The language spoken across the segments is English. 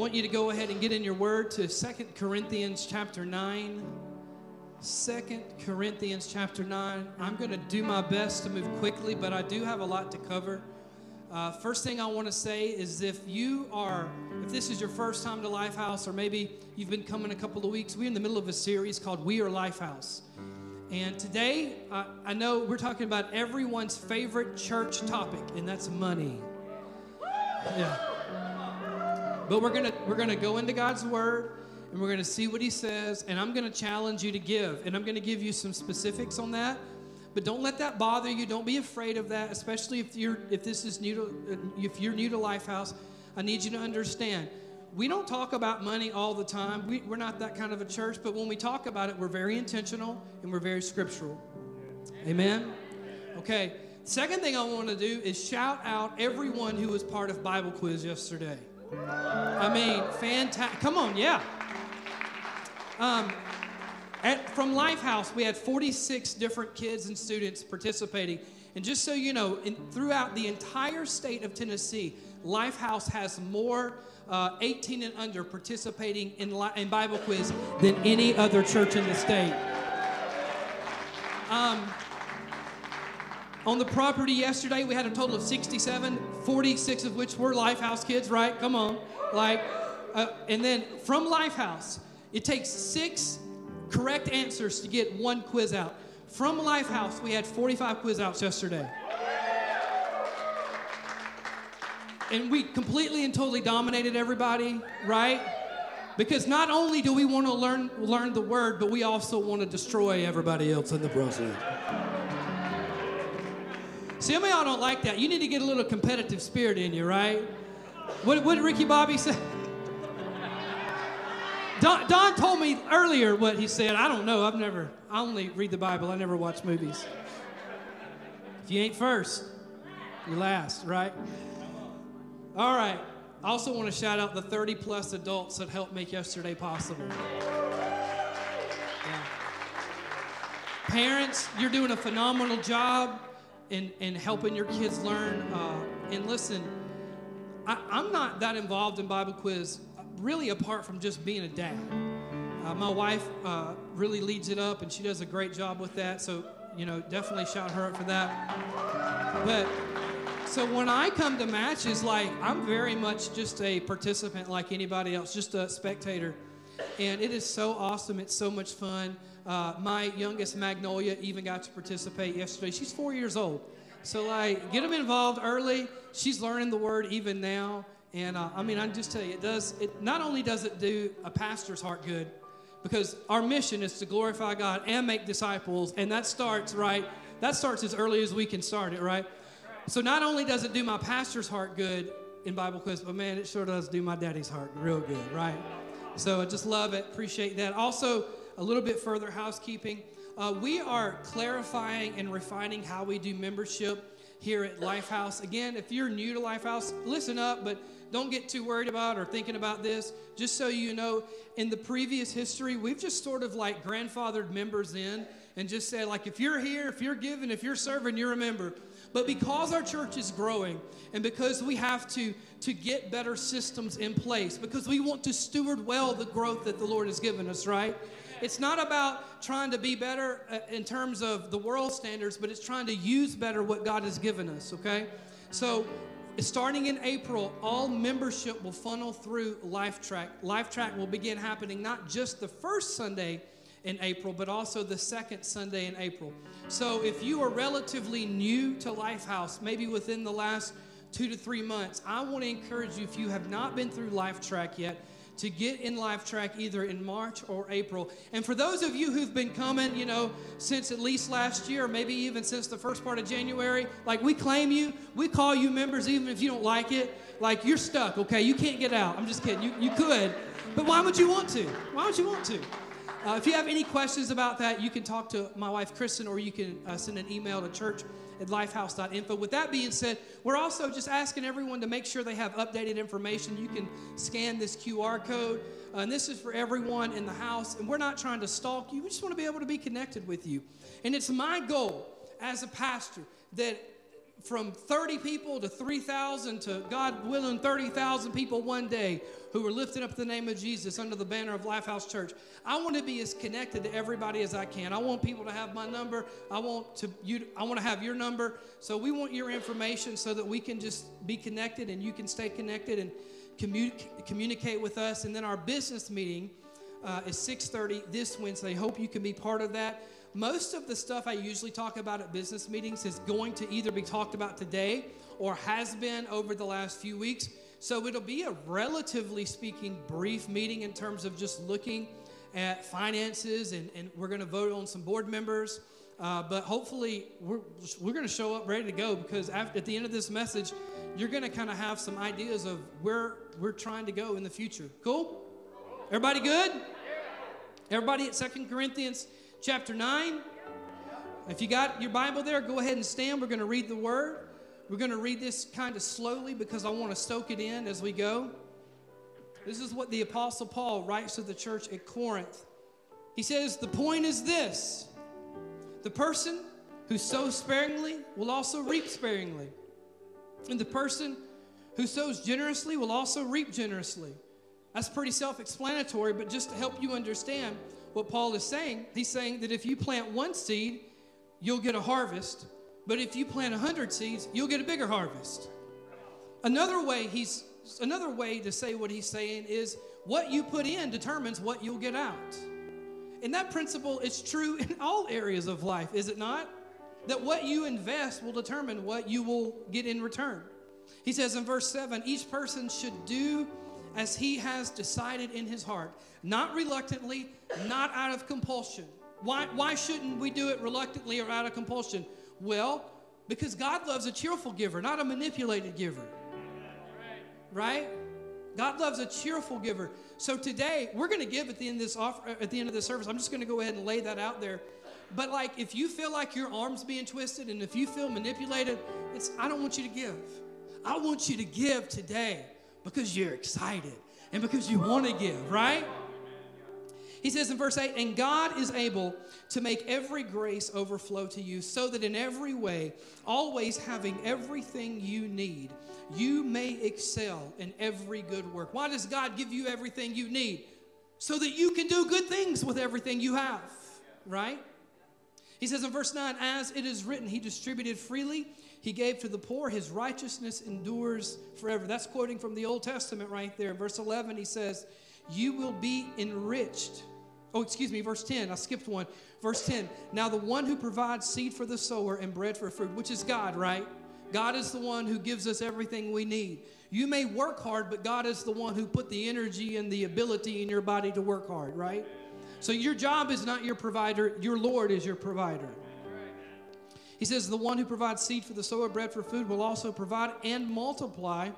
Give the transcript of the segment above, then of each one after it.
want you to go ahead and get in your word to Second Corinthians chapter 9. 2 Corinthians chapter 9. I'm going to do my best to move quickly, but I do have a lot to cover. Uh, first thing I want to say is if you are, if this is your first time to Lifehouse, or maybe you've been coming a couple of weeks, we're in the middle of a series called We Are Lifehouse. And today, uh, I know we're talking about everyone's favorite church topic, and that's money. Yeah. But we're gonna we're gonna go into God's Word, and we're gonna see what He says, and I'm gonna challenge you to give, and I'm gonna give you some specifics on that. But don't let that bother you. Don't be afraid of that, especially if you're if this is new to uh, if you're new to Lifehouse. I need you to understand. We don't talk about money all the time. We, we're not that kind of a church, but when we talk about it, we're very intentional and we're very scriptural. Amen? Okay. Second thing I want to do is shout out everyone who was part of Bible quiz yesterday. I mean, fantastic. Come on, yeah. Um, at, from Lifehouse, we had 46 different kids and students participating. And just so you know, in, throughout the entire state of Tennessee, Lifehouse has more uh, 18 and under participating in, in Bible quiz than any other church in the state. Um, on the property yesterday, we had a total of 67, 46 of which were Lifehouse kids, right? Come on. Like, uh, and then from Lifehouse, it takes six correct answers to get one quiz out. From Lifehouse, we had 45 quiz outs yesterday. And we completely and totally dominated everybody, right? Because not only do we want to learn learn the word, but we also want to destroy everybody else in the process. Some of y'all don't like that. You need to get a little competitive spirit in you, right? What, what did Ricky Bobby say? Don, Don told me earlier what he said. I don't know. I've never, I only read the Bible. I never watch movies. If you ain't first, you're last, right? All right. I also want to shout out the 30 plus adults that helped make yesterday possible. Yeah. Parents, you're doing a phenomenal job in, in helping your kids learn. Uh, and listen, I, I'm not that involved in Bible quiz really apart from just being a dad. Uh, my wife uh, really leads it up, and she does a great job with that. So, you know, definitely shout her up for that. But so when I come to matches, like I'm very much just a participant, like anybody else, just a spectator, and it is so awesome. It's so much fun. Uh, my youngest Magnolia even got to participate yesterday. She's four years old, so like get them involved early. She's learning the word even now. And uh, I mean, I just tell you, it does. It not only does it do a pastor's heart good, because our mission is to glorify God and make disciples, and that starts right. That starts as early as we can start it, right? So not only does it do my pastor's heart good in Bible quiz, but man, it sure does do my daddy's heart real good, right? So I just love it. Appreciate that. Also, a little bit further housekeeping. Uh, we are clarifying and refining how we do membership here at Lifehouse. Again, if you're new to Lifehouse, listen up, but don't get too worried about or thinking about this. Just so you know, in the previous history, we've just sort of like grandfathered members in and just said, like, if you're here, if you're giving, if you're serving, you're a member. But because our church is growing and because we have to, to get better systems in place, because we want to steward well the growth that the Lord has given us, right? It's not about trying to be better uh, in terms of the world standards, but it's trying to use better what God has given us, okay? So starting in April, all membership will funnel through LifeTrack. LifeTrack will begin happening not just the first Sunday in April, but also the second Sunday in April. So if you are relatively new to Lifehouse, maybe within the last two to three months, I want to encourage you, if you have not been through LifeTrack yet, to get in Lifetrack either in March or April. And for those of you who've been coming, you know, since at least last year, maybe even since the first part of January, like we claim you, we call you members even if you don't like it. Like you're stuck, okay? You can't get out. I'm just kidding. You, you could, but why would you want to? Why would you want to? Uh, if you have any questions about that, you can talk to my wife, Kristen, or you can uh, send an email to church at lifehouse.info. With that being said, we're also just asking everyone to make sure they have updated information. You can scan this QR code. Uh, and this is for everyone in the house. And we're not trying to stalk you, we just want to be able to be connected with you. And it's my goal as a pastor that from 30 people to 3,000 to God willing 30,000 people one day who are lifting up the name of Jesus under the banner of Lifehouse Church. I want to be as connected to everybody as I can. I want people to have my number. I want to you I want to have your number. So we want your information so that we can just be connected and you can stay connected and commu- communicate with us. And then our business meeting uh, is 6:30 this Wednesday. Hope you can be part of that. Most of the stuff I usually talk about at business meetings is going to either be talked about today or has been over the last few weeks. So it'll be a relatively speaking brief meeting in terms of just looking at finances and, and we're going to vote on some board members. Uh, but hopefully, we're, we're going to show up ready to go because after, at the end of this message, you're going to kind of have some ideas of where we're trying to go in the future. Cool? Everybody good? Everybody at Second Corinthians chapter 9. If you got your Bible there, go ahead and stand. We're going to read the word. We're going to read this kind of slowly because I want to soak it in as we go. This is what the Apostle Paul writes to the church at Corinth. He says, The point is this the person who sows sparingly will also reap sparingly, and the person who sows generously will also reap generously. That's pretty self explanatory, but just to help you understand what Paul is saying, he's saying that if you plant one seed, you'll get a harvest, but if you plant a hundred seeds, you'll get a bigger harvest. Another way he's another way to say what he's saying is what you put in determines what you'll get out. And that principle is true in all areas of life, is it not? That what you invest will determine what you will get in return. He says in verse 7 each person should do as he has decided in his heart, not reluctantly, not out of compulsion. Why, why shouldn't we do it reluctantly or out of compulsion? Well, because God loves a cheerful giver, not a manipulated giver. Right? God loves a cheerful giver. So today we're going to give at the end of this offer, uh, at the end of this service. I'm just going to go ahead and lay that out there. But like, if you feel like your arms being twisted and if you feel manipulated, it's I don't want you to give. I want you to give today because you're excited and because you want to give, right? He says in verse 8, and God is able to make every grace overflow to you, so that in every way, always having everything you need, you may excel in every good work. Why does God give you everything you need? So that you can do good things with everything you have, right? He says in verse 9, as it is written, He distributed freely he gave to the poor, his righteousness endures forever. That's quoting from the Old Testament right there. Verse 11, he says, You will be enriched. Oh, excuse me, verse 10. I skipped one. Verse 10. Now, the one who provides seed for the sower and bread for food, which is God, right? God is the one who gives us everything we need. You may work hard, but God is the one who put the energy and the ability in your body to work hard, right? So your job is not your provider, your Lord is your provider. He says, The one who provides seed for the sower, bread for food, will also provide and multiply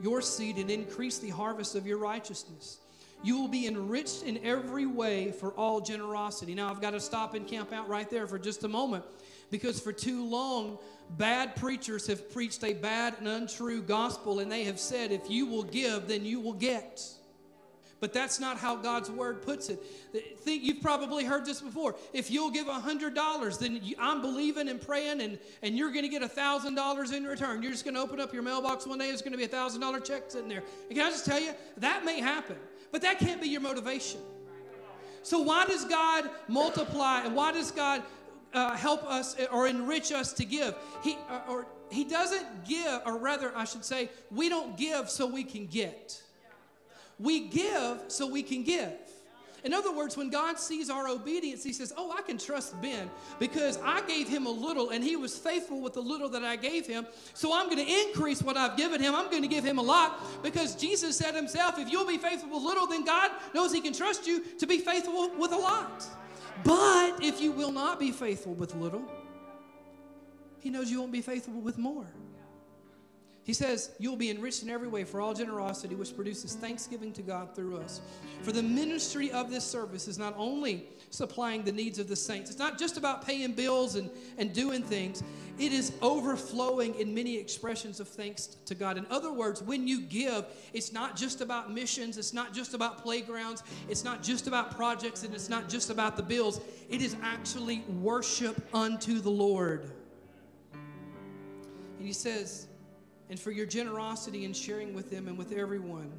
your seed and increase the harvest of your righteousness. You will be enriched in every way for all generosity. Now, I've got to stop and camp out right there for just a moment because for too long, bad preachers have preached a bad and untrue gospel, and they have said, if you will give, then you will get. But that's not how God's word puts it. Think you've probably heard this before. If you'll give $100, then I'm believing and praying, and, and you're going to get $1,000 in return. You're just going to open up your mailbox one day, there's going to be a $1,000 check sitting there. And can I just tell you, that may happen, but that can't be your motivation. So, why does God multiply and why does God uh, help us or enrich us to give? He, or, or he doesn't give, or rather, I should say, we don't give so we can get. We give so we can give. In other words, when God sees our obedience, He says, Oh, I can trust Ben because I gave him a little and he was faithful with the little that I gave him. So I'm going to increase what I've given him. I'm going to give him a lot because Jesus said himself, If you'll be faithful with little, then God knows He can trust you to be faithful with a lot. But if you will not be faithful with little, He knows you won't be faithful with more. He says, You'll be enriched in every way for all generosity, which produces thanksgiving to God through us. For the ministry of this service is not only supplying the needs of the saints, it's not just about paying bills and, and doing things, it is overflowing in many expressions of thanks to God. In other words, when you give, it's not just about missions, it's not just about playgrounds, it's not just about projects, and it's not just about the bills. It is actually worship unto the Lord. And he says, and for your generosity in sharing with them and with everyone.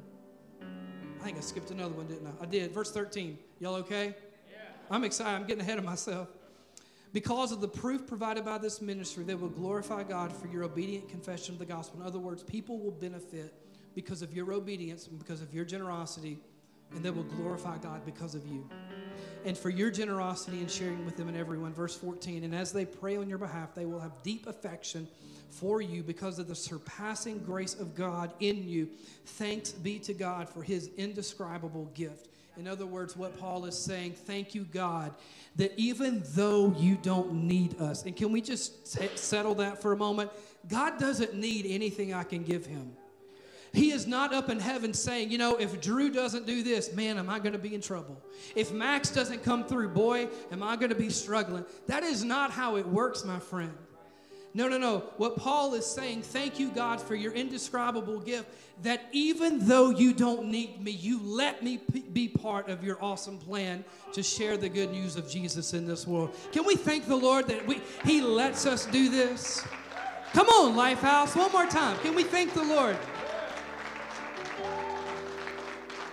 I think I skipped another one, didn't I? I did. Verse 13. Y'all okay? Yeah. I'm excited. I'm getting ahead of myself. Because of the proof provided by this ministry, they will glorify God for your obedient confession of the gospel. In other words, people will benefit because of your obedience and because of your generosity, and they will glorify God because of you. And for your generosity in sharing with them and everyone. Verse 14. And as they pray on your behalf, they will have deep affection for you because of the surpassing grace of God in you. Thanks be to God for his indescribable gift. In other words, what Paul is saying, thank you, God, that even though you don't need us, and can we just settle that for a moment? God doesn't need anything I can give him. He is not up in heaven saying, you know, if Drew doesn't do this, man, am I going to be in trouble? If Max doesn't come through, boy, am I going to be struggling? That is not how it works, my friend. No, no, no. What Paul is saying, thank you, God, for your indescribable gift, that even though you don't need me, you let me p- be part of your awesome plan to share the good news of Jesus in this world. Can we thank the Lord that we, He lets us do this? Come on, Lifehouse, one more time. Can we thank the Lord?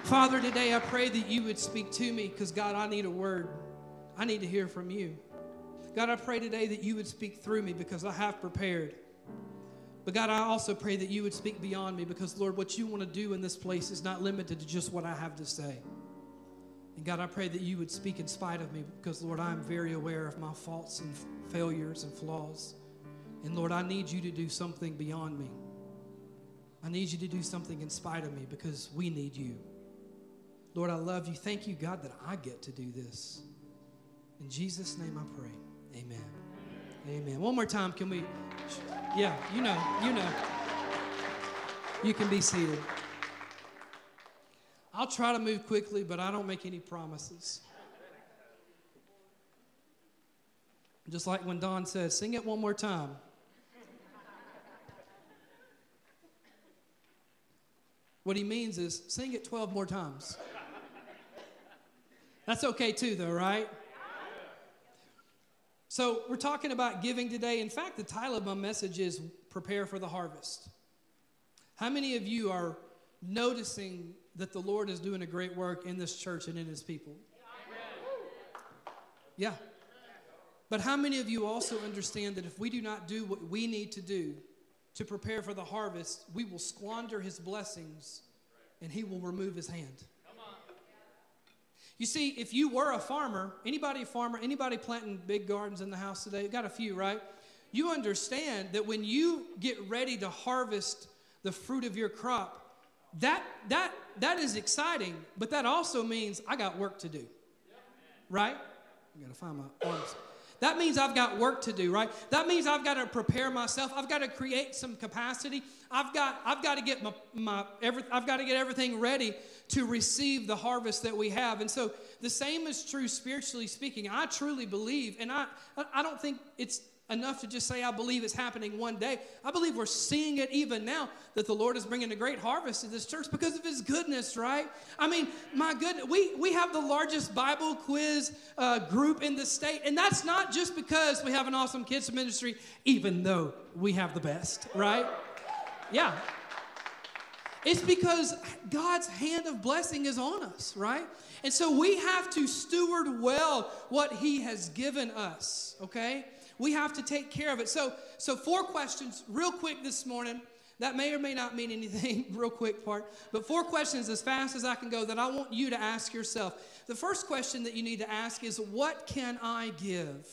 Father, today I pray that you would speak to me because, God, I need a word. I need to hear from you. God, I pray today that you would speak through me because I have prepared. But God, I also pray that you would speak beyond me because, Lord, what you want to do in this place is not limited to just what I have to say. And God, I pray that you would speak in spite of me because, Lord, I am very aware of my faults and failures and flaws. And Lord, I need you to do something beyond me. I need you to do something in spite of me because we need you. Lord, I love you. Thank you, God, that I get to do this. In Jesus' name I pray. Amen. Amen. One more time, can we? Yeah, you know, you know. You can be seated. I'll try to move quickly, but I don't make any promises. Just like when Don says, sing it one more time. What he means is sing it 12 more times. That's okay too, though, right? So, we're talking about giving today. In fact, the title of my message is Prepare for the Harvest. How many of you are noticing that the Lord is doing a great work in this church and in his people? Yeah. But how many of you also understand that if we do not do what we need to do to prepare for the harvest, we will squander his blessings and he will remove his hand? You see, if you were a farmer, anybody a farmer, anybody planting big gardens in the house today, got a few, right? You understand that when you get ready to harvest the fruit of your crop, that that that is exciting, but that also means I got work to do. Right? I gotta find my arms. That means I've got work to do, right? That means I've got to prepare myself. I've got to create some capacity. I've got I've got to get my, my every, I've got to get everything ready to receive the harvest that we have. And so the same is true spiritually speaking. I truly believe, and I I don't think it's enough to just say I believe it's happening one day. I believe we're seeing it even now that the Lord is bringing a great harvest to this church because of His goodness, right? I mean, my goodness, we we have the largest Bible quiz uh, group in the state, and that's not just because we have an awesome kids ministry, even though we have the best, right? Yeah. It's because God's hand of blessing is on us, right? And so we have to steward well what He has given us, okay? We have to take care of it. So, so four questions, real quick this morning. That may or may not mean anything, real quick part, but four questions as fast as I can go that I want you to ask yourself. The first question that you need to ask is What can I give?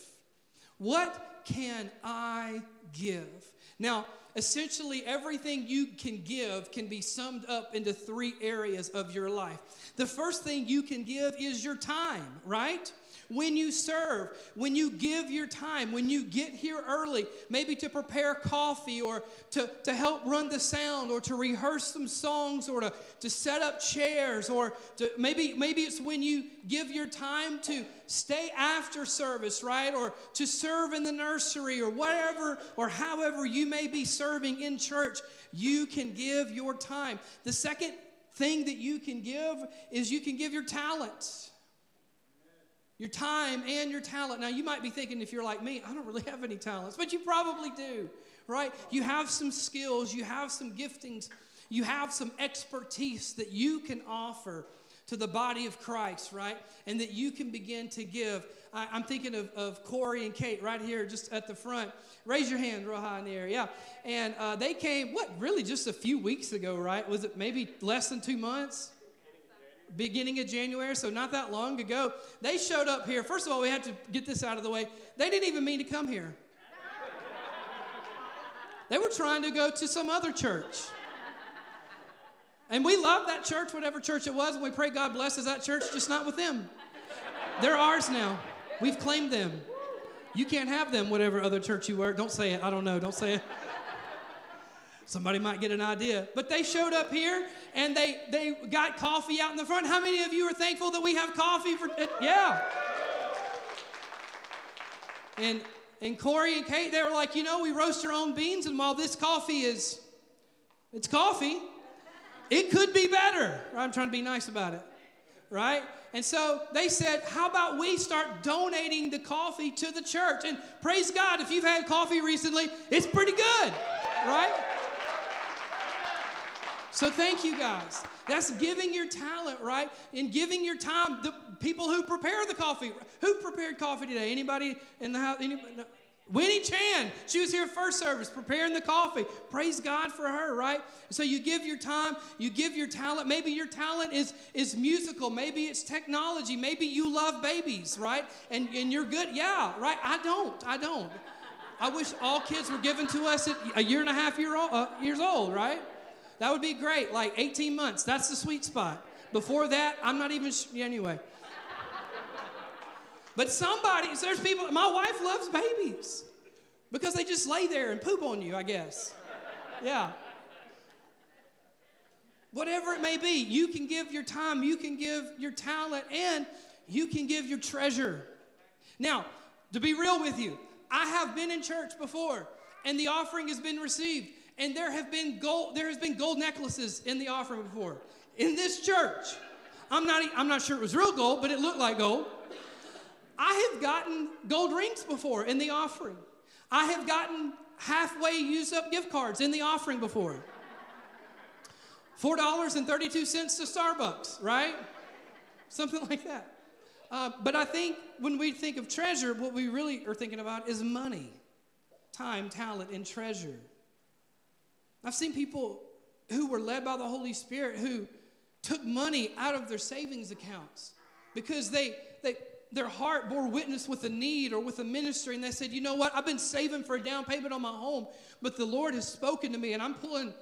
What can I give? Now, essentially everything you can give can be summed up into three areas of your life. The first thing you can give is your time, right? When you serve, when you give your time, when you get here early, maybe to prepare coffee or to, to help run the sound or to rehearse some songs or to, to set up chairs or to, maybe, maybe it's when you give your time to stay after service, right? Or to serve in the nursery or whatever or however you may be serving in church, you can give your time. The second thing that you can give is you can give your talents. Your time and your talent. Now, you might be thinking, if you're like me, I don't really have any talents, but you probably do, right? You have some skills, you have some giftings, you have some expertise that you can offer to the body of Christ, right? And that you can begin to give. I, am thinking of, of Corey and Kate right here, just at the front. Raise your hand real high in the air, yeah. And uh, they came, what, really just a few weeks ago, right? Was it maybe less than two months? Beginning of January, so not that long ago. They showed up here. First of all, we had to get this out of the way. They didn't even mean to come here. They were trying to go to some other church. And we love that church, whatever church it was, and we pray God blesses that church, just not with them. They're ours now. We've claimed them. You can't have them, whatever other church you were. Don't say it. I don't know. Don't say it. Somebody might get an idea. But they showed up here and they, they got coffee out in the front. How many of you are thankful that we have coffee for yeah. And and Corey and Kate, they were like, you know, we roast our own beans, and while this coffee is it's coffee, it could be better. I'm trying to be nice about it. Right? And so they said, How about we start donating the coffee to the church? And praise God, if you've had coffee recently, it's pretty good. Right? So thank you guys. That's giving your talent, right? And giving your time. The people who prepare the coffee. Who prepared coffee today? Anybody in the house? Anybody? No. Winnie Chan, she was here first service preparing the coffee. Praise God for her, right? So you give your time, you give your talent. Maybe your talent is, is musical, maybe it's technology, maybe you love babies, right? And, and you're good. Yeah, right? I don't. I don't. I wish all kids were given to us at a year and a half year old, uh, years old, right? That would be great. Like 18 months. That's the sweet spot. Before that, I'm not even, sh- anyway. But somebody, so there's people, my wife loves babies because they just lay there and poop on you, I guess. Yeah. Whatever it may be, you can give your time, you can give your talent, and you can give your treasure. Now, to be real with you, I have been in church before and the offering has been received and there have been gold there has been gold necklaces in the offering before in this church i'm not i'm not sure it was real gold but it looked like gold I have gotten gold rings before in the offering. I have gotten halfway used up gift cards in the offering before. $4.32 to Starbucks, right? Something like that. Uh, but I think when we think of treasure, what we really are thinking about is money time, talent, and treasure. I've seen people who were led by the Holy Spirit who took money out of their savings accounts because they, they, their heart bore witness with a need or with a ministry, and they said, You know what? I've been saving for a down payment on my home, but the Lord has spoken to me, and I'm pulling.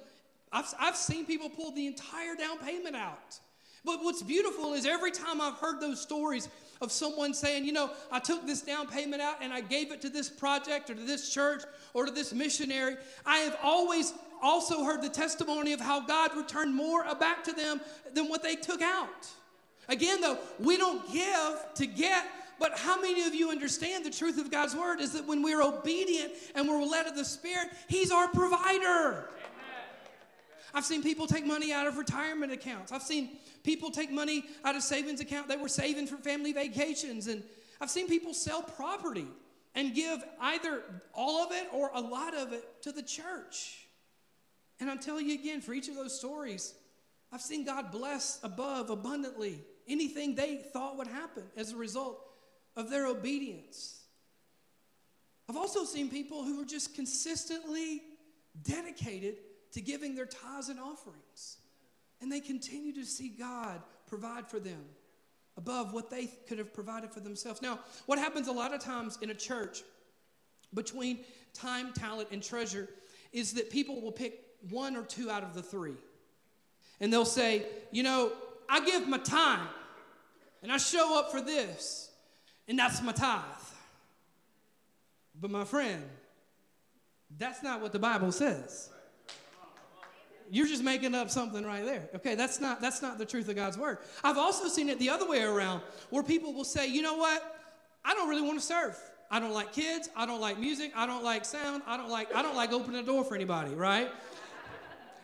I've, I've seen people pull the entire down payment out. But what's beautiful is every time I've heard those stories of someone saying, you know, I took this down payment out and I gave it to this project or to this church or to this missionary, I have always also heard the testimony of how God returned more back to them than what they took out. Again, though, we don't give to get, but how many of you understand the truth of God's word is that when we're obedient and we're led of the Spirit, He's our provider. I've seen people take money out of retirement accounts. I've seen people take money out of savings account they were saving for family vacations. And I've seen people sell property and give either all of it or a lot of it to the church. And I'm telling you again, for each of those stories, I've seen God bless above abundantly anything they thought would happen as a result of their obedience. I've also seen people who are just consistently dedicated to giving their tithes and offerings. And they continue to see God provide for them above what they could have provided for themselves. Now, what happens a lot of times in a church between time, talent, and treasure is that people will pick one or two out of the three. And they'll say, you know, I give my time and I show up for this, and that's my tithe. But my friend, that's not what the Bible says. You're just making up something right there. Okay, that's not that's not the truth of God's word. I've also seen it the other way around where people will say, "You know what? I don't really want to serve. I don't like kids, I don't like music, I don't like sound, I don't like I don't like opening the door for anybody, right?"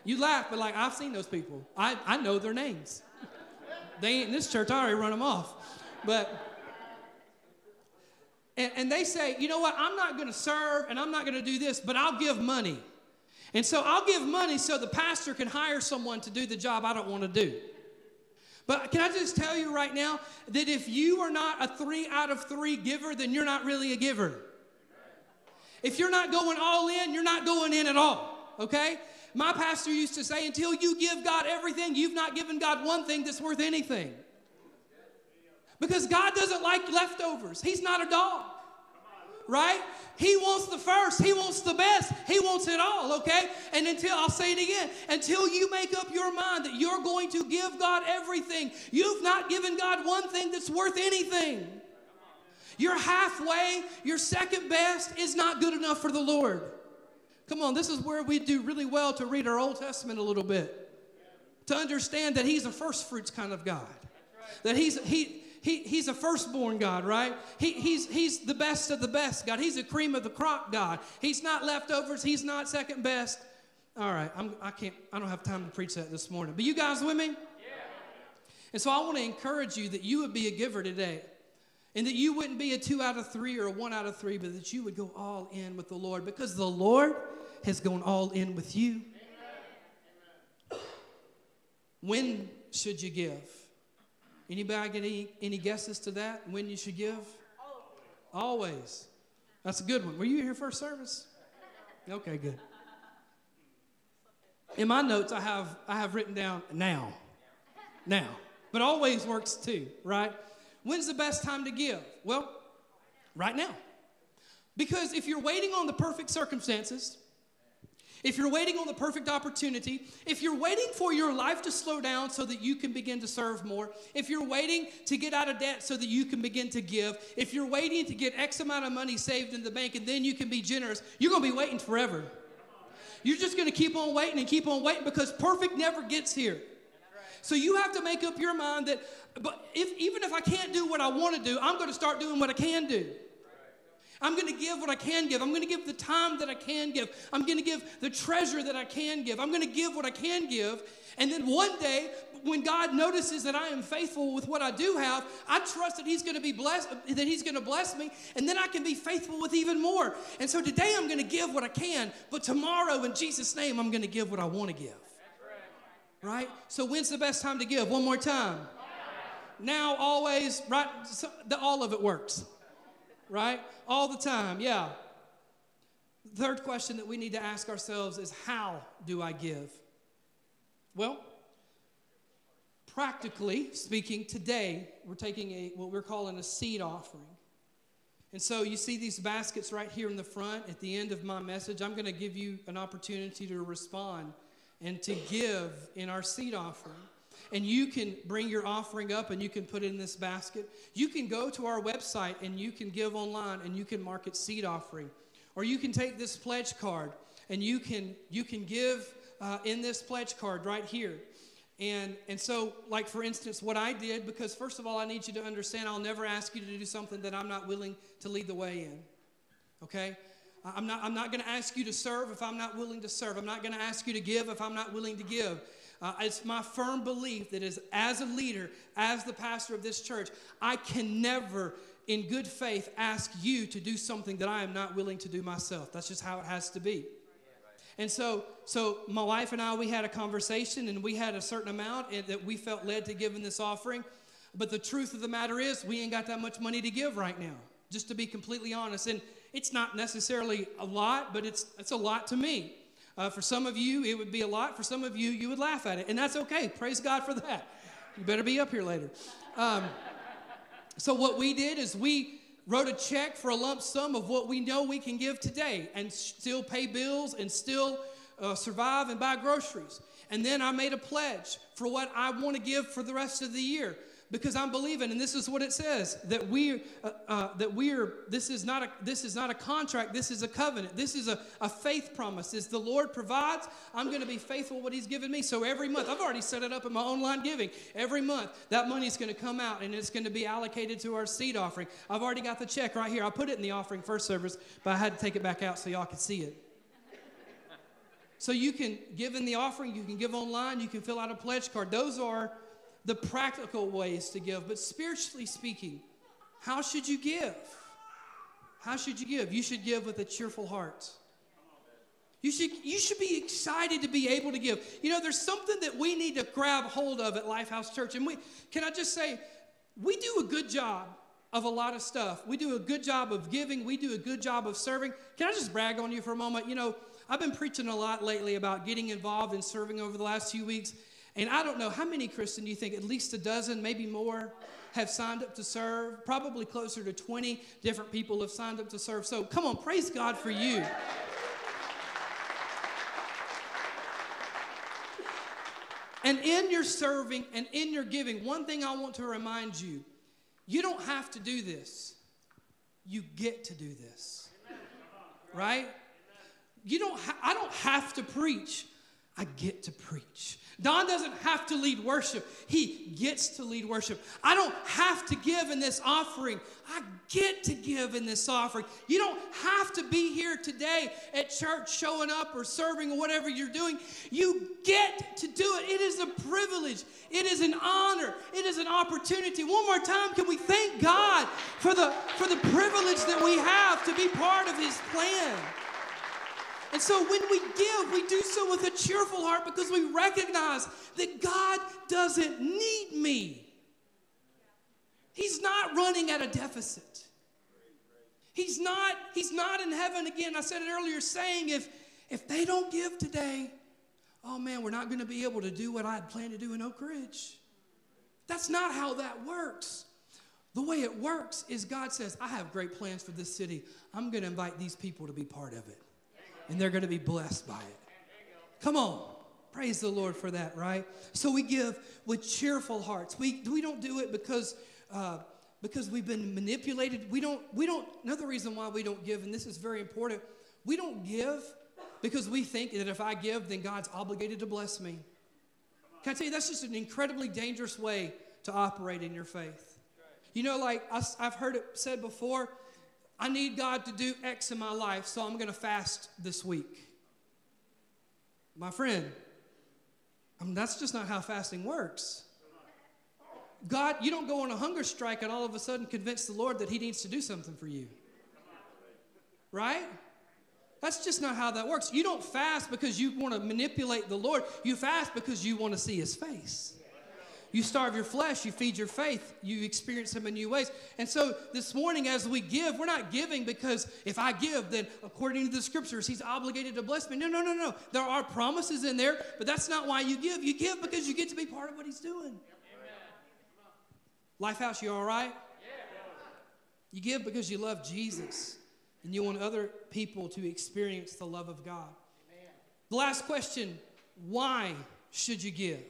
You laugh, but like I've seen those people. I, I know their names. They ain't in this church, I already run them off. But and, and they say, you know what, I'm not going to serve and I'm not going to do this, but I'll give money. And so I'll give money so the pastor can hire someone to do the job I don't want to do. But can I just tell you right now that if you are not a three out of three giver, then you're not really a giver. If you're not going all in, you're not going in at all, okay? My pastor used to say, until you give God everything, you've not given God one thing that's worth anything. Because God doesn't like leftovers, He's not a dog right? He wants the first, He wants the best, He wants it all, okay? And until, I'll say it again, until you make up your mind that you're going to give God everything, you've not given God one thing that's worth anything. You're halfway, your second best is not good enough for the Lord. Come on, this is where we do really well to read our Old Testament a little bit. To understand that He's a first fruits kind of God. That He's, He, he, he's a firstborn God, right? He, he's, he's the best of the best God. He's a cream of the crop God. He's not leftovers. He's not second best. All right, I'm, I can't, I don't have time to preach that this morning. But you guys with me? Yeah. And so I want to encourage you that you would be a giver today. And that you wouldn't be a two out of three or a one out of three, but that you would go all in with the Lord because the Lord has gone all in with you. Amen. When should you give? Anybody get any, any guesses to that? When you should give? Always. Always. That's a good one. Were you here first service? Okay, good. In my notes, I have I have written down now, now, but always works too, right? When's the best time to give? Well, right now, because if you're waiting on the perfect circumstances, if you're waiting on the perfect opportunity, if you're waiting for your life to slow down so that you can begin to serve more, if you're waiting to get out of debt so that you can begin to give, if you're waiting to get X amount of money saved in the bank and then you can be generous, you're going to be waiting forever. You're just going to keep on waiting and keep on waiting because perfect never gets here. So you have to make up your mind that, but if, even if I can't do what I want to do, I'm going to start doing what I can do. I'm going to give what I can give. I'm going to give the time that I can give. I'm going to give the treasure that I can give. I'm going to give what I can give. And then one day, when God notices that I am faithful with what I do have, I trust that He's going to be blessed, that He's going to bless me, and then I can be faithful with even more. And so today I'm going to give what I can, but tomorrow, in Jesus' name, I'm going to give what I want to give. Right? So when's the best time to give? One more time. Now, always, right? So, the, all of it works right? All the time, yeah. Third question that we need to ask ourselves is how do I give? Well, practically speaking, today we're taking a what we're calling a seed offering. And so you see these baskets right here in the front. At the end of my message, I'm going to give you an opportunity to respond and to give in our seed offering and you can bring your offering up and you can put it in this basket. You can go to our website and you can give online and you can mark it seed offering. Or you can take this pledge card and you can you can give uh, in this pledge card right here. And, and so, like for instance, what I did, because first of all, I need you to understand I'll never ask you to do something that I'm not willing to lead the way in. Okay? I'm not, I'm not going to ask you to serve if I'm not willing to serve. I'm not going to ask you to give if I'm not willing to give. Uh, it's my firm belief that as, as a leader, as the pastor of this church, I can never, in good faith, ask you to do something that I am not willing to do myself. That's just how it has to be. And so, so my wife and I, we had a conversation, and we had a certain amount that we felt led to give in this offering. But the truth of the matter is, we ain't got that much money to give right now. Just to be completely honest, and it's not necessarily a lot, but it's it's a lot to me. Uh, for some of you, it would be a lot. For some of you, you would laugh at it. And that's okay. Praise God for that. You better be up here later. Um, so, what we did is we wrote a check for a lump sum of what we know we can give today and still pay bills and still uh, survive and buy groceries. And then I made a pledge for what I want to give for the rest of the year because I'm believing, and this is what it says that we uh, uh, that we're this is not a this is not a contract. This is a covenant. This is a, a faith promise. As the Lord provides, I'm going to be faithful what He's given me. So every month, I've already set it up in my online giving. Every month, that money is going to come out and it's going to be allocated to our seed offering. I've already got the check right here. I put it in the offering first service, but I had to take it back out so y'all could see it. So you can give in the offering, you can give online, you can fill out a pledge card. Those are the practical ways to give, but spiritually speaking, how should you give? How should you give? You should give with a cheerful heart. You should, you should be excited to be able to give. You know, there's something that we need to grab hold of at Lifehouse Church. And we, can I just say, we do a good job of a lot of stuff. We do a good job of giving, we do a good job of serving. Can I just brag on you for a moment? You know, I've been preaching a lot lately about getting involved in serving over the last few weeks. And I don't know how many, Kristen, do you think? At least a dozen, maybe more, have signed up to serve. Probably closer to 20 different people have signed up to serve. So come on, praise God for you. And in your serving and in your giving, one thing I want to remind you you don't have to do this, you get to do this. Right? You don't ha- I don't have to preach, I get to preach. Don doesn't have to lead worship, he gets to lead worship. I don't have to give in this offering, I get to give in this offering. You don't have to be here today at church showing up or serving or whatever you're doing. You get to do it. It is a privilege, it is an honor, it is an opportunity. One more time, can we thank God for the, for the privilege that we have to be part of His plan? And so when we give, we do so with a cheerful heart because we recognize that God doesn't need me. He's not running at a deficit. He's not, he's not in heaven again. I said it earlier, saying if if they don't give today, oh man, we're not going to be able to do what I had planned to do in Oak Ridge. That's not how that works. The way it works is God says, I have great plans for this city. I'm going to invite these people to be part of it and they're going to be blessed by it. Come on. Praise the Lord for that, right? So we give with cheerful hearts. We, we don't do it because, uh, because we've been manipulated. We don't, we don't, another reason why we don't give, and this is very important, we don't give because we think that if I give, then God's obligated to bless me. Can I tell you, that's just an incredibly dangerous way to operate in your faith. You know, like I've heard it said before, I need God to do X in my life, so I'm going to fast this week. My friend, I mean, that's just not how fasting works. God, you don't go on a hunger strike and all of a sudden convince the Lord that He needs to do something for you. Right? That's just not how that works. You don't fast because you want to manipulate the Lord. You fast because you want to see His face. You starve your flesh, you feed your faith, you experience Him in new ways. And so this morning, as we give, we're not giving because if I give, then according to the scriptures, He's obligated to bless me. No, no, no, no. There are promises in there, but that's not why you give. You give because you get to be part of what He's doing. Lifehouse, you all right? You give because you love Jesus and you want other people to experience the love of God. The last question why should you give?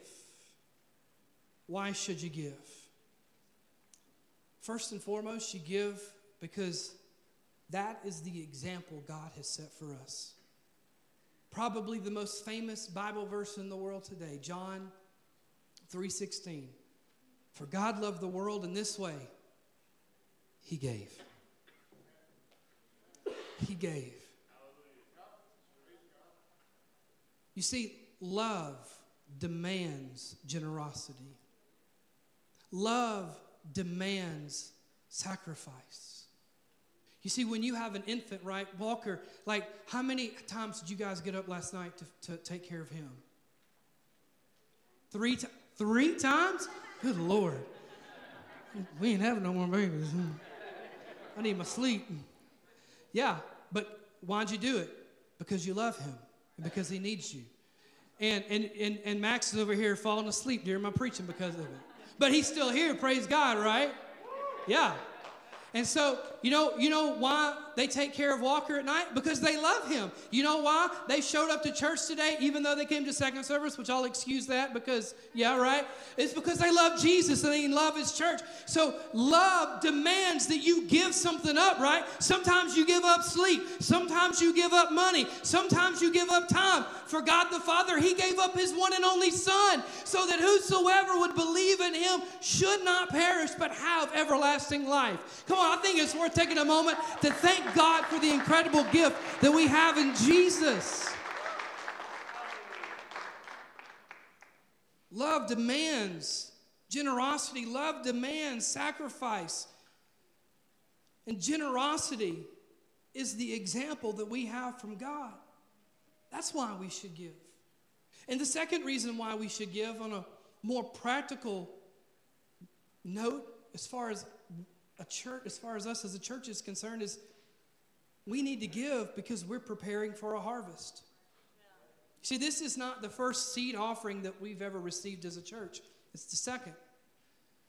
Why should you give? First and foremost, you give because that is the example God has set for us. Probably the most famous Bible verse in the world today, John 3:16. For God loved the world in this way, he gave. He gave. You see, love demands generosity. Love demands sacrifice. You see, when you have an infant, right, Walker, like how many times did you guys get up last night to, to take care of him? Three, three times? Good Lord. We ain't having no more babies. I need my sleep. Yeah, but why'd you do it? Because you love him and because he needs you. And, and, and, and Max is over here falling asleep during my preaching because of it. But he's still here, praise God, right? Yeah. And so, you know, you know why they take care of Walker at night? Because they love him. You know why they showed up to church today, even though they came to second service, which I'll excuse that because, yeah, right? It's because they love Jesus and they love his church. So love demands that you give something up, right? Sometimes you give up sleep. Sometimes you give up money. Sometimes you give up time. For God the Father, he gave up his one and only Son so that whosoever would believe in him should not perish but have everlasting life. Come on I think it's worth taking a moment to thank God for the incredible gift that we have in Jesus. Love demands generosity, love demands sacrifice. And generosity is the example that we have from God. That's why we should give. And the second reason why we should give on a more practical note, as far as a church, as far as us as a church is concerned, is we need to give because we're preparing for a harvest. See, this is not the first seed offering that we've ever received as a church. It's the second.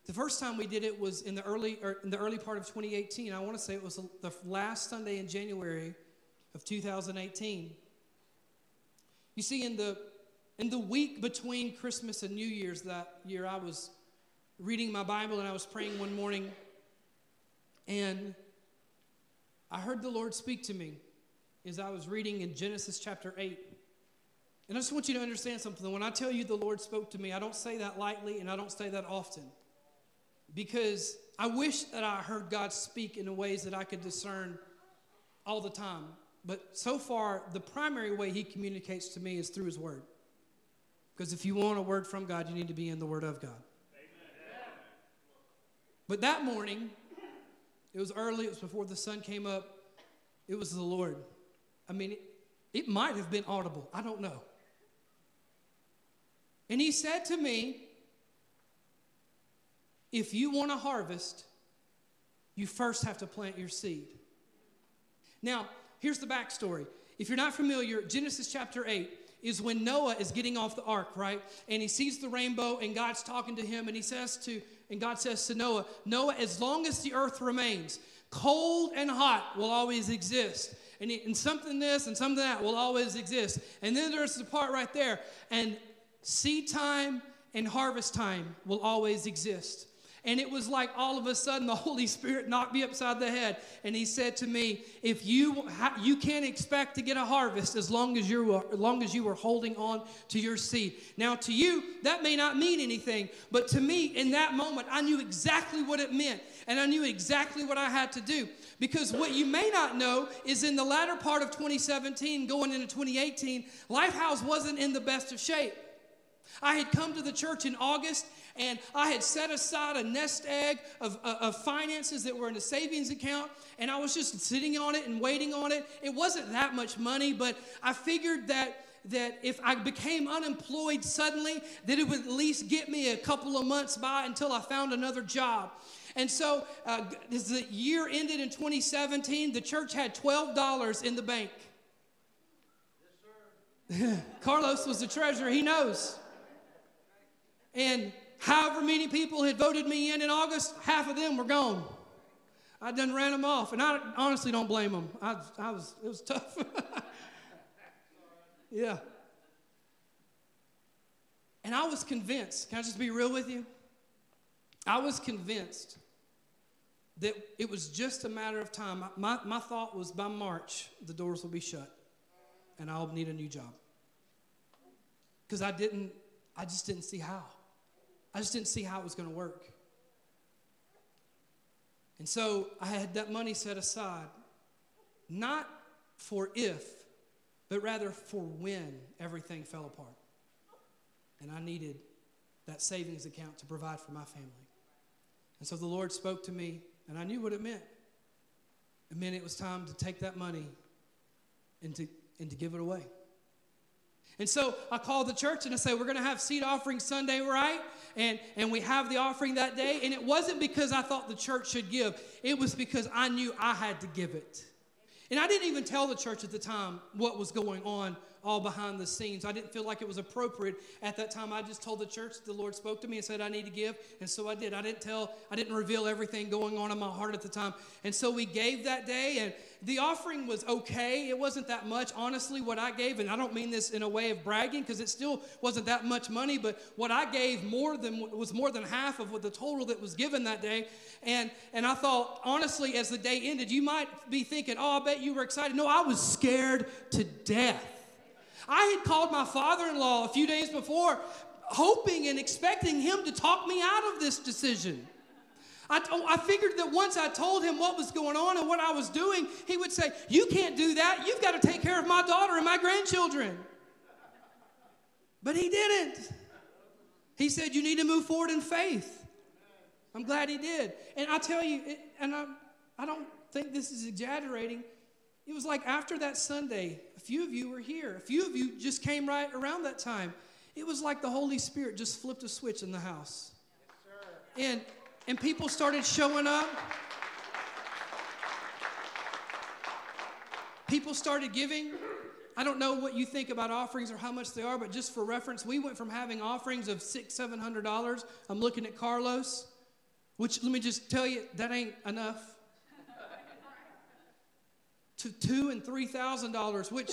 The first time we did it was in the early or in the early part of 2018. I want to say it was the last Sunday in January of 2018. You see, in the in the week between Christmas and New Year's that year, I was reading my Bible and I was praying one morning, and I heard the Lord speak to me as I was reading in Genesis chapter 8. And I just want you to understand something. When I tell you the Lord spoke to me, I don't say that lightly and I don't say that often because I wish that I heard God speak in ways that I could discern all the time. But so far, the primary way He communicates to me is through His Word. Because if you want a word from God, you need to be in the Word of God. Amen. But that morning, it was early, it was before the sun came up. It was the Lord. I mean, it, it might have been audible. I don't know. And He said to me, if you want to harvest, you first have to plant your seed. Now, here's the backstory. If you're not familiar, Genesis chapter 8 is when Noah is getting off the ark, right? And he sees the rainbow, and God's talking to him, and he says to, and God says to Noah, Noah, as long as the earth remains, cold and hot will always exist. And, and something this and something that will always exist. And then there's the part right there, and seed time and harvest time will always exist. And it was like all of a sudden the Holy Spirit knocked me upside the head. And he said to me, if you, you can't expect to get a harvest as long as, you're, as long as you are holding on to your seed. Now, to you, that may not mean anything. But to me, in that moment, I knew exactly what it meant. And I knew exactly what I had to do. Because what you may not know is in the latter part of 2017, going into 2018, Lifehouse wasn't in the best of shape. I had come to the church in August and I had set aside a nest egg of, uh, of finances that were in a savings account, and I was just sitting on it and waiting on it. It wasn't that much money, but I figured that that if I became unemployed suddenly, that it would at least get me a couple of months by until I found another job. And so, uh, as the year ended in 2017, the church had $12 in the bank. Yes, Carlos was the treasurer, he knows. And However many people had voted me in in August, half of them were gone. I done ran them off, and I honestly don't blame them. I, I was, it was tough. yeah. And I was convinced, can I just be real with you? I was convinced that it was just a matter of time. My, my thought was by March, the doors will be shut and I'll need a new job. Because I didn't, I just didn't see how. I just didn't see how it was going to work. And so I had that money set aside, not for if, but rather for when everything fell apart. And I needed that savings account to provide for my family. And so the Lord spoke to me, and I knew what it meant. It meant it was time to take that money and to, and to give it away. And so I called the church and I said, We're going to have seed offering Sunday, right? And, and we have the offering that day. And it wasn't because I thought the church should give, it was because I knew I had to give it. And I didn't even tell the church at the time what was going on all behind the scenes. I didn't feel like it was appropriate at that time. I just told the church the Lord spoke to me and said I need to give, and so I did. I didn't tell, I didn't reveal everything going on in my heart at the time. And so we gave that day, and the offering was okay. It wasn't that much. Honestly, what I gave, and I don't mean this in a way of bragging because it still wasn't that much money, but what I gave more than was more than half of what the total that was given that day. And and I thought, honestly, as the day ended, you might be thinking, oh, I bet you were excited. No, I was scared to death. I had called my father in law a few days before, hoping and expecting him to talk me out of this decision. I, oh, I figured that once I told him what was going on and what I was doing, he would say, You can't do that. You've got to take care of my daughter and my grandchildren. But he didn't. He said, You need to move forward in faith. I'm glad he did. And I tell you, and I, I don't think this is exaggerating, it was like after that Sunday, a few of you were here. A few of you just came right around that time. It was like the Holy Spirit just flipped a switch in the house. Yes, and and people started showing up. People started giving. I don't know what you think about offerings or how much they are, but just for reference, we went from having offerings of six, seven hundred dollars. I'm looking at Carlos, which let me just tell you, that ain't enough. To two and three thousand dollars, which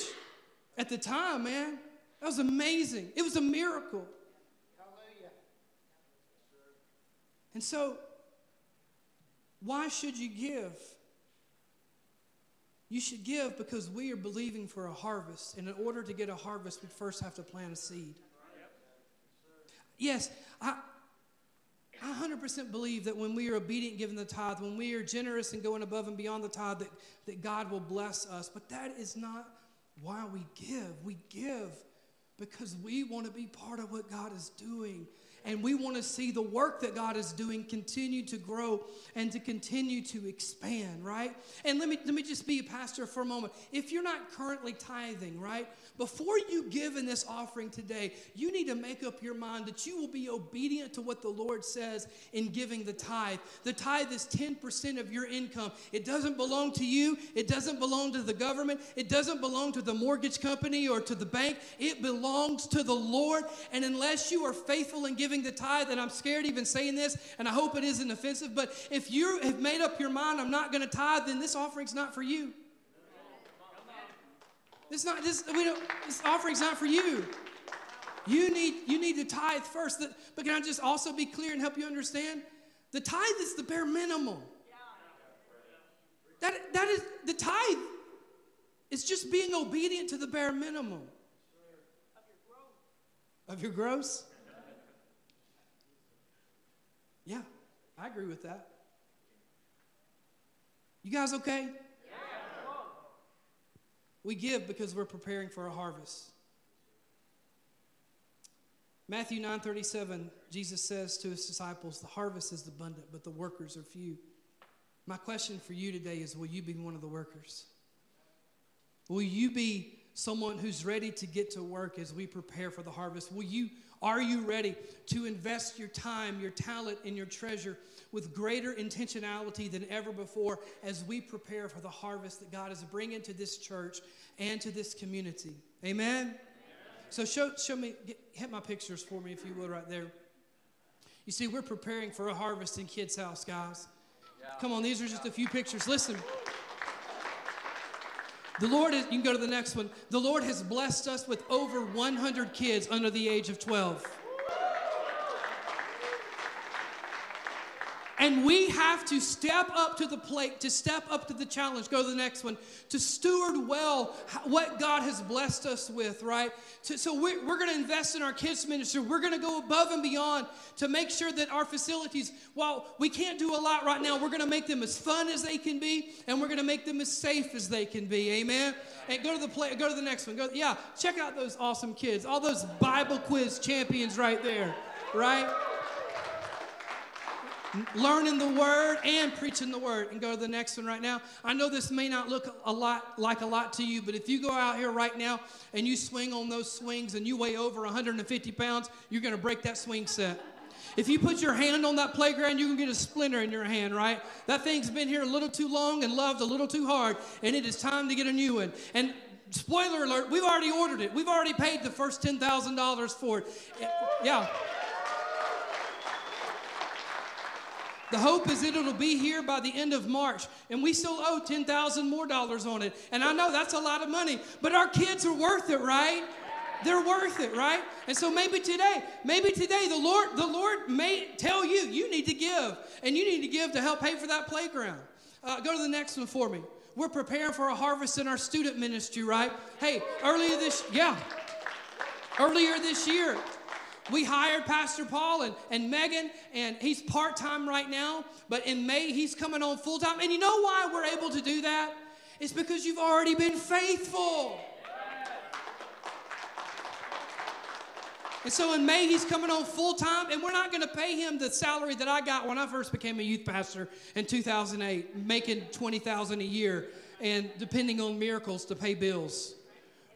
at the time, man, that was amazing. It was a miracle. And so, why should you give? You should give because we are believing for a harvest. And in order to get a harvest, we first have to plant a seed. Yes, I, I 100% believe that when we are obedient, giving the tithe, when we are generous and going above and beyond the tithe, that, that God will bless us. But that is not why we give. We give because we want to be part of what God is doing and we want to see the work that God is doing continue to grow and to continue to expand, right? And let me let me just be a pastor for a moment. If you're not currently tithing, right? Before you give in this offering today, you need to make up your mind that you will be obedient to what the Lord says in giving the tithe. The tithe is 10% of your income. It doesn't belong to you, it doesn't belong to the government, it doesn't belong to the mortgage company or to the bank. It belongs to the Lord. And unless you are faithful in giving giving the tithe, and I'm scared even saying this, and I hope it isn't offensive, but if you have made up your mind, I'm not going to tithe, then this offering's not for you. This not this we don't this offering's not for you. You need you need to tithe first. But can I just also be clear and help you understand? The tithe is the bare minimum. That that is the tithe is just being obedient to the bare minimum. Of your gross? Yeah, I agree with that. You guys okay? Yeah. We give because we're preparing for a harvest. Matthew 9:37, Jesus says to his disciples, "The harvest is abundant, but the workers are few." My question for you today is will you be one of the workers? Will you be someone who's ready to get to work as we prepare for the harvest? Will you are you ready to invest your time, your talent, and your treasure with greater intentionality than ever before as we prepare for the harvest that God is bringing to this church and to this community? Amen? Amen. So show, show me, get, hit my pictures for me if you will, right there. You see, we're preparing for a harvest in Kids House, guys. Yeah. Come on, these are just a few pictures. Listen. The Lord is, you can go to the next one. The Lord has blessed us with over 100 kids under the age of 12. And we have to step up to the plate, to step up to the challenge. Go to the next one. To steward well what God has blessed us with, right? To, so we're, we're going to invest in our kids' ministry. We're going to go above and beyond to make sure that our facilities, while we can't do a lot right now, we're going to make them as fun as they can be, and we're going to make them as safe as they can be. Amen. And go to the play. Go to the next one. Go. Yeah. Check out those awesome kids. All those Bible quiz champions right there, right? Learning the word and preaching the word. And go to the next one right now. I know this may not look a lot like a lot to you, but if you go out here right now and you swing on those swings and you weigh over 150 pounds, you're going to break that swing set. If you put your hand on that playground, you can get a splinter in your hand, right? That thing's been here a little too long and loved a little too hard, and it is time to get a new one. And spoiler alert, we've already ordered it. We've already paid the first $10,000 for it. Yeah. The hope is that it'll be here by the end of March, and we still owe 10,000 more dollars on it. And I know that's a lot of money, but our kids are worth it, right? They're worth it, right? And so maybe today, maybe today the Lord the Lord may tell you you need to give, and you need to give to help pay for that playground. Uh, go to the next one for me. We're preparing for a harvest in our student ministry, right? Hey, earlier this yeah, earlier this year, we hired Pastor Paul and, and Megan, and he's part time right now, but in May he's coming on full time. And you know why we're able to do that? It's because you've already been faithful. And so in May, he's coming on full time, and we're not going to pay him the salary that I got when I first became a youth pastor in 2008, making 20000 a year and depending on miracles to pay bills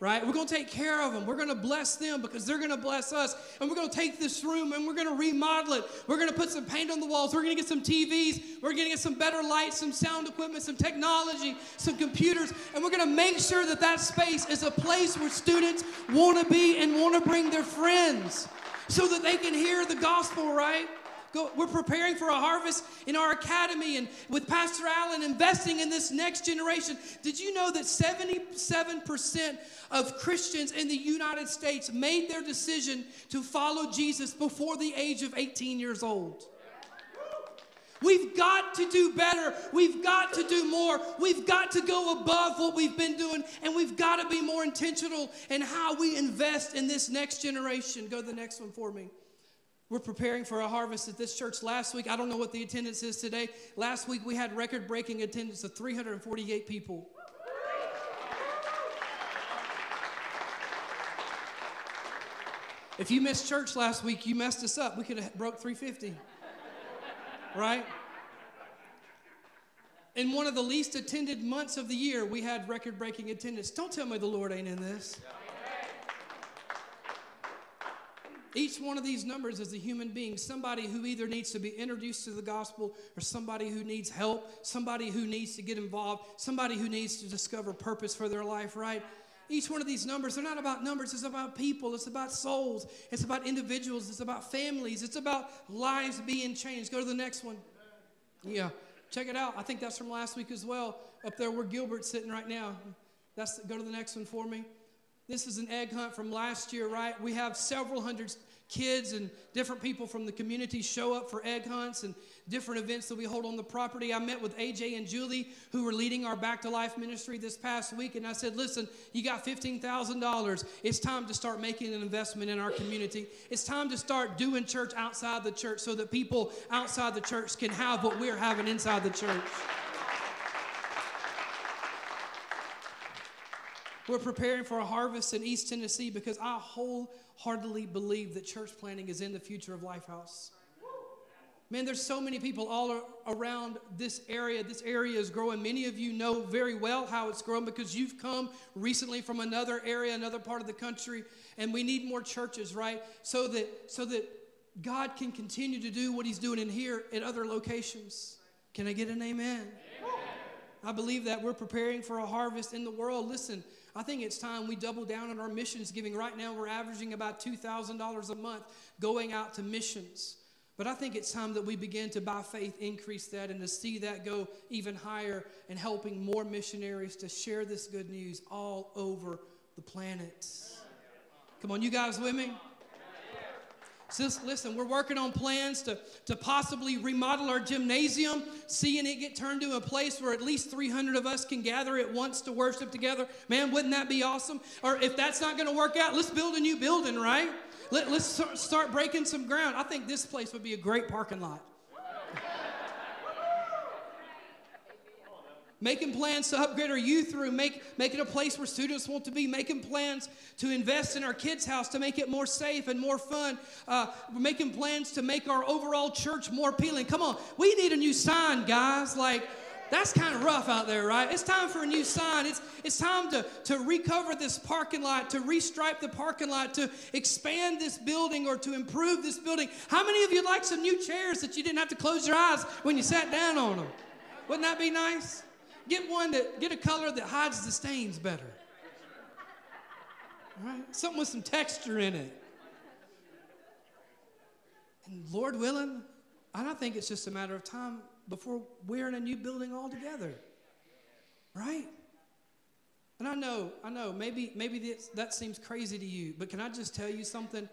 right? We're going to take care of them. We're going to bless them because they're going to bless us. And we're going to take this room and we're going to remodel it. We're going to put some paint on the walls. We're going to get some TVs. We're going to get some better lights, some sound equipment, some technology, some computers. And we're going to make sure that that space is a place where students want to be and want to bring their friends so that they can hear the gospel, right? Go, we're preparing for a harvest in our academy and with Pastor Allen investing in this next generation. Did you know that 77% of Christians in the United States made their decision to follow Jesus before the age of 18 years old? We've got to do better. We've got to do more. We've got to go above what we've been doing, and we've got to be more intentional in how we invest in this next generation. Go to the next one for me. We're preparing for a harvest at this church last week. I don't know what the attendance is today. Last week we had record breaking attendance of 348 people. If you missed church last week, you messed us up. We could have broke 350. right? In one of the least attended months of the year, we had record breaking attendance. Don't tell me the Lord ain't in this. Each one of these numbers is a human being, somebody who either needs to be introduced to the gospel or somebody who needs help, somebody who needs to get involved, somebody who needs to discover purpose for their life, right? Each one of these numbers, they're not about numbers, it's about people, it's about souls, it's about individuals, it's about families, it's about lives being changed. Go to the next one. Yeah, check it out. I think that's from last week as well. Up there where Gilbert's sitting right now. That's go to the next one for me. This is an egg hunt from last year, right? We have several hundred kids and different people from the community show up for egg hunts and different events that we hold on the property. I met with AJ and Julie, who were leading our Back to Life ministry this past week, and I said, Listen, you got $15,000. It's time to start making an investment in our community. It's time to start doing church outside the church so that people outside the church can have what we're having inside the church. We're preparing for a harvest in East Tennessee because I wholeheartedly believe that church planting is in the future of Lifehouse. Man, there's so many people all around this area. This area is growing. Many of you know very well how it's grown because you've come recently from another area, another part of the country, and we need more churches, right? So that so that God can continue to do what He's doing in here at other locations. Can I get an amen? amen? I believe that we're preparing for a harvest in the world. Listen, I think it's time we double down on our missions giving. Right now, we're averaging about $2,000 a month going out to missions. But I think it's time that we begin to, by faith, increase that and to see that go even higher and helping more missionaries to share this good news all over the planet. Come on, you guys with me? So listen, we're working on plans to, to possibly remodel our gymnasium, seeing it get turned to a place where at least 300 of us can gather at once to worship together. Man, wouldn't that be awesome? Or if that's not going to work out, let's build a new building, right? Let, let's start breaking some ground. I think this place would be a great parking lot. Making plans to upgrade our youth room, make, make it a place where students want to be, making plans to invest in our kids' house to make it more safe and more fun. Uh, we're making plans to make our overall church more appealing. Come on, we need a new sign, guys. Like, that's kind of rough out there, right? It's time for a new sign. It's, it's time to, to recover this parking lot, to restripe the parking lot, to expand this building or to improve this building. How many of you like some new chairs that you didn't have to close your eyes when you sat down on them? Wouldn't that be nice? Get one that get a color that hides the stains better. Right? Something with some texture in it. And Lord willing, I don't think it's just a matter of time before we're in a new building altogether. Right? And I know, I know, maybe, maybe this, that seems crazy to you, but can I just tell you something?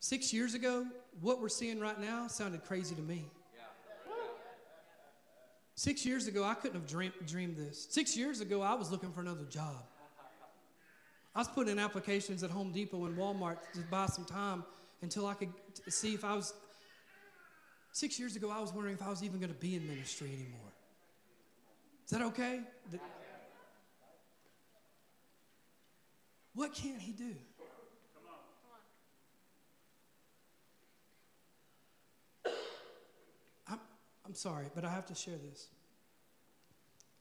Six years ago, what we're seeing right now sounded crazy to me. Six years ago, I couldn't have dreamed, dreamed this. Six years ago, I was looking for another job. I was putting in applications at Home Depot and Walmart to buy some time until I could see if I was. Six years ago, I was wondering if I was even going to be in ministry anymore. Is that okay? What can't he do? I'm sorry, but I have to share this.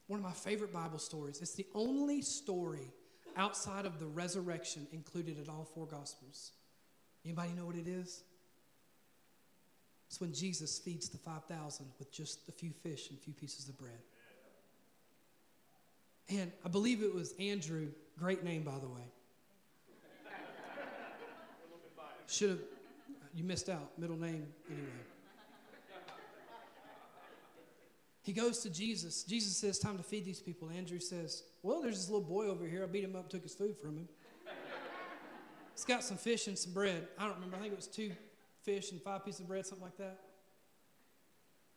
one of my favorite Bible stories. It's the only story outside of the resurrection included in all four Gospels. Anybody know what it is? It's when Jesus feeds the 5,000 with just a few fish and a few pieces of bread. And I believe it was Andrew, great name, by the way. Should have, you missed out, middle name anyway. He goes to Jesus. Jesus says, Time to feed these people. Andrew says, Well, there's this little boy over here. I beat him up, took his food from him. He's got some fish and some bread. I don't remember. I think it was two fish and five pieces of bread, something like that.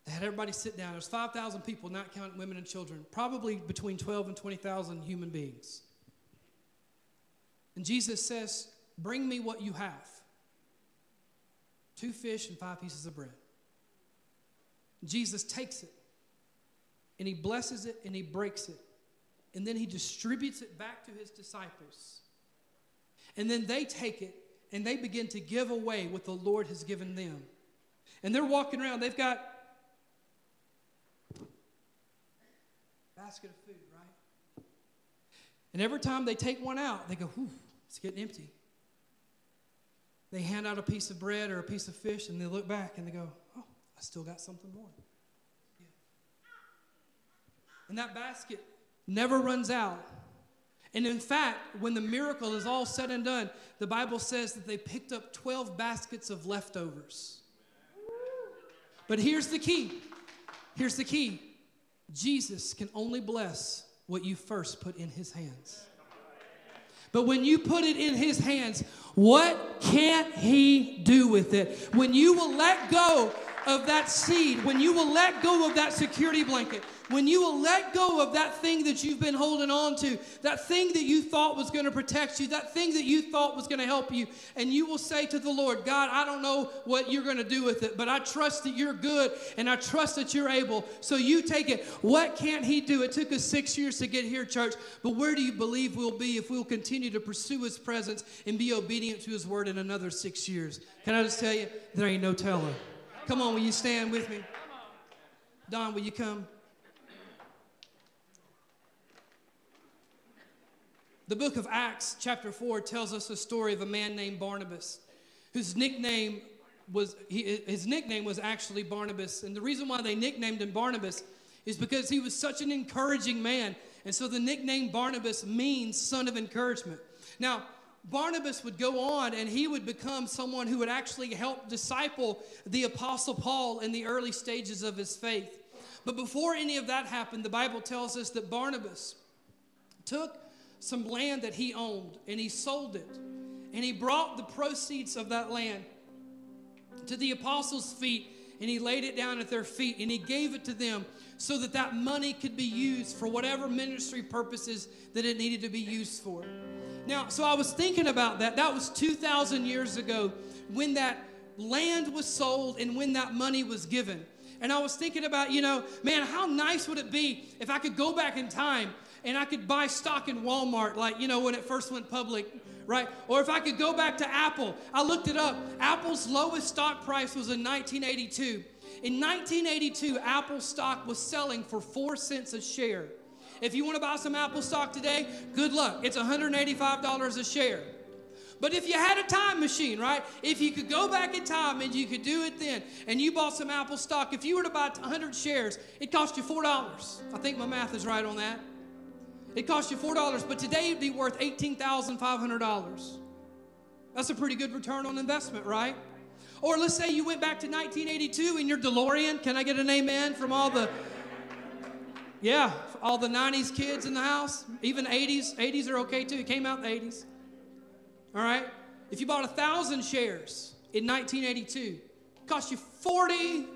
They had everybody sit down. There's 5,000 people, not counting women and children, probably between 12 and 20,000 human beings. And Jesus says, Bring me what you have two fish and five pieces of bread. Jesus takes it and he blesses it and he breaks it. And then he distributes it back to his disciples. And then they take it and they begin to give away what the Lord has given them. And they're walking around, they've got basket of food, right? And every time they take one out, they go, whew, it's getting empty. They hand out a piece of bread or a piece of fish and they look back and they go, oh, I still got something more. And that basket never runs out. And in fact, when the miracle is all said and done, the Bible says that they picked up 12 baskets of leftovers. But here's the key. Here's the key. Jesus can only bless what you first put in his hands. But when you put it in his hands, what can't he do with it? When you will let go of that seed, when you will let go of that security blanket, when you will let go of that thing that you've been holding on to, that thing that you thought was going to protect you, that thing that you thought was going to help you, and you will say to the Lord, God, I don't know what you're going to do with it, but I trust that you're good and I trust that you're able. So you take it. What can't He do? It took us six years to get here, church, but where do you believe we'll be if we'll continue to pursue His presence and be obedient to His word in another six years? Can I just tell you, there ain't no telling. Come on, will you stand with me? Don, will you come? The book of Acts, chapter 4, tells us a story of a man named Barnabas, whose nickname was he, his nickname was actually Barnabas. And the reason why they nicknamed him Barnabas is because he was such an encouraging man. And so the nickname Barnabas means son of encouragement. Now, Barnabas would go on and he would become someone who would actually help disciple the Apostle Paul in the early stages of his faith. But before any of that happened, the Bible tells us that Barnabas took some land that he owned and he sold it. And he brought the proceeds of that land to the apostles' feet and he laid it down at their feet and he gave it to them so that that money could be used for whatever ministry purposes that it needed to be used for. Now, so I was thinking about that. That was 2,000 years ago when that land was sold and when that money was given. And I was thinking about, you know, man, how nice would it be if I could go back in time and I could buy stock in Walmart, like, you know, when it first went public, right? Or if I could go back to Apple, I looked it up. Apple's lowest stock price was in 1982. In 1982, Apple stock was selling for four cents a share. If you want to buy some Apple stock today, good luck. It's $185 a share. But if you had a time machine, right? If you could go back in time and you could do it then, and you bought some Apple stock, if you were to buy 100 shares, it cost you $4. I think my math is right on that. It cost you $4, but today it'd be worth $18,500. That's a pretty good return on investment, right? Or let's say you went back to 1982 in your DeLorean. Can I get an amen from all the, yeah, all the 90s kids in the house? Even 80s. 80s are okay too. It came out in the 80s. All right? If you bought a thousand shares in 1982, cost you $40,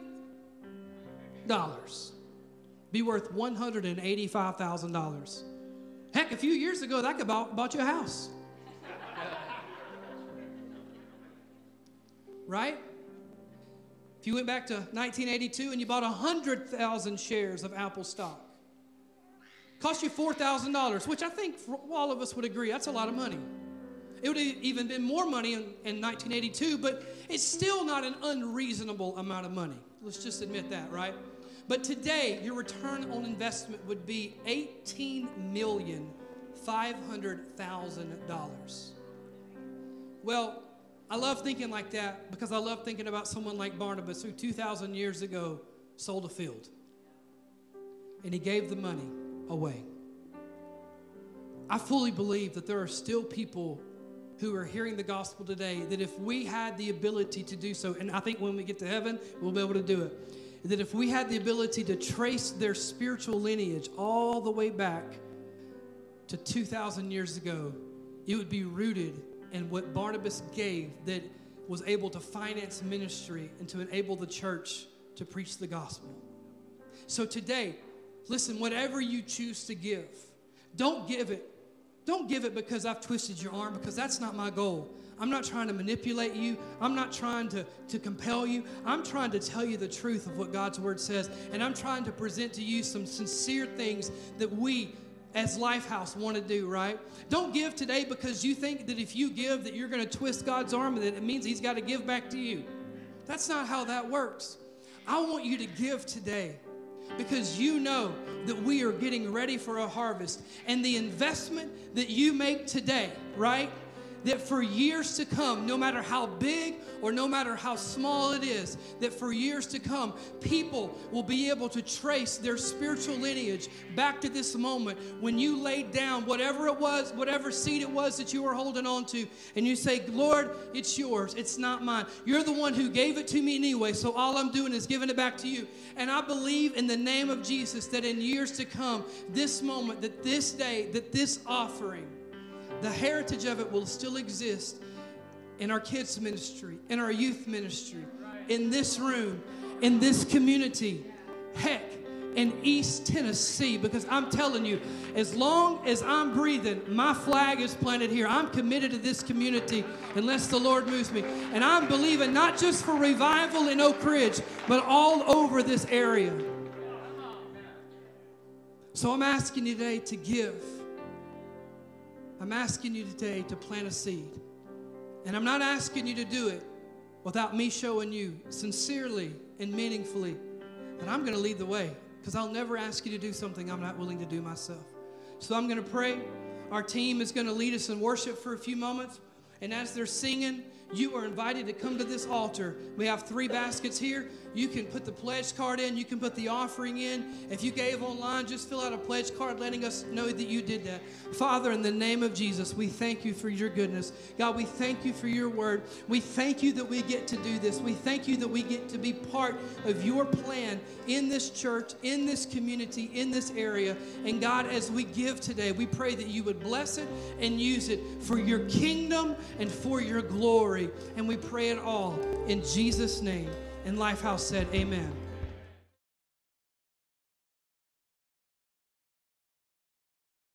be worth $185,000. Heck, a few years ago, that could bought, bought you a house. right? If you went back to 1982 and you bought 100,000 shares of Apple stock, cost you $4,000, which I think all of us would agree that's a lot of money. It would have even been more money in, in 1982, but it's still not an unreasonable amount of money. Let's just admit that, right? But today, your return on investment would be eighteen million five hundred thousand dollars. Well, I love thinking like that because I love thinking about someone like Barnabas who 2,000 years ago sold a field and he gave the money away. I fully believe that there are still people who are hearing the gospel today that if we had the ability to do so, and I think when we get to heaven, we'll be able to do it, that if we had the ability to trace their spiritual lineage all the way back to 2,000 years ago, it would be rooted in what Barnabas gave that was able to finance ministry and to enable the church to preach the gospel. So today, listen, whatever you choose to give, don't give it. Don't give it because I've twisted your arm, because that's not my goal. I'm not trying to manipulate you. I'm not trying to, to compel you. I'm trying to tell you the truth of what God's word says. And I'm trying to present to you some sincere things that we as Lifehouse want to do, right? Don't give today because you think that if you give that you're going to twist God's arm and that it means he's got to give back to you. That's not how that works. I want you to give today because you know that we are getting ready for a harvest and the investment that you make today, right? That for years to come, no matter how big or no matter how small it is, that for years to come, people will be able to trace their spiritual lineage back to this moment when you laid down whatever it was, whatever seed it was that you were holding on to, and you say, Lord, it's yours, it's not mine. You're the one who gave it to me anyway, so all I'm doing is giving it back to you. And I believe in the name of Jesus that in years to come, this moment, that this day, that this offering, the heritage of it will still exist in our kids' ministry, in our youth ministry, in this room, in this community. Heck, in East Tennessee because I'm telling you, as long as I'm breathing, my flag is planted here. I'm committed to this community unless the Lord moves me. And I'm believing not just for revival in Oak Ridge, but all over this area. So I'm asking you today to give. I'm asking you today to plant a seed. And I'm not asking you to do it without me showing you sincerely and meaningfully that I'm going to lead the way because I'll never ask you to do something I'm not willing to do myself. So I'm going to pray. Our team is going to lead us in worship for a few moments. And as they're singing, you are invited to come to this altar. We have three baskets here. You can put the pledge card in, you can put the offering in. If you gave online, just fill out a pledge card letting us know that you did that. Father, in the name of Jesus, we thank you for your goodness. God, we thank you for your word. We thank you that we get to do this. We thank you that we get to be part of your plan in this church, in this community, in this area. And God, as we give today, we pray that you would bless it and use it for your kingdom and for your glory. And we pray it all in Jesus' name. And Lifehouse said, Amen.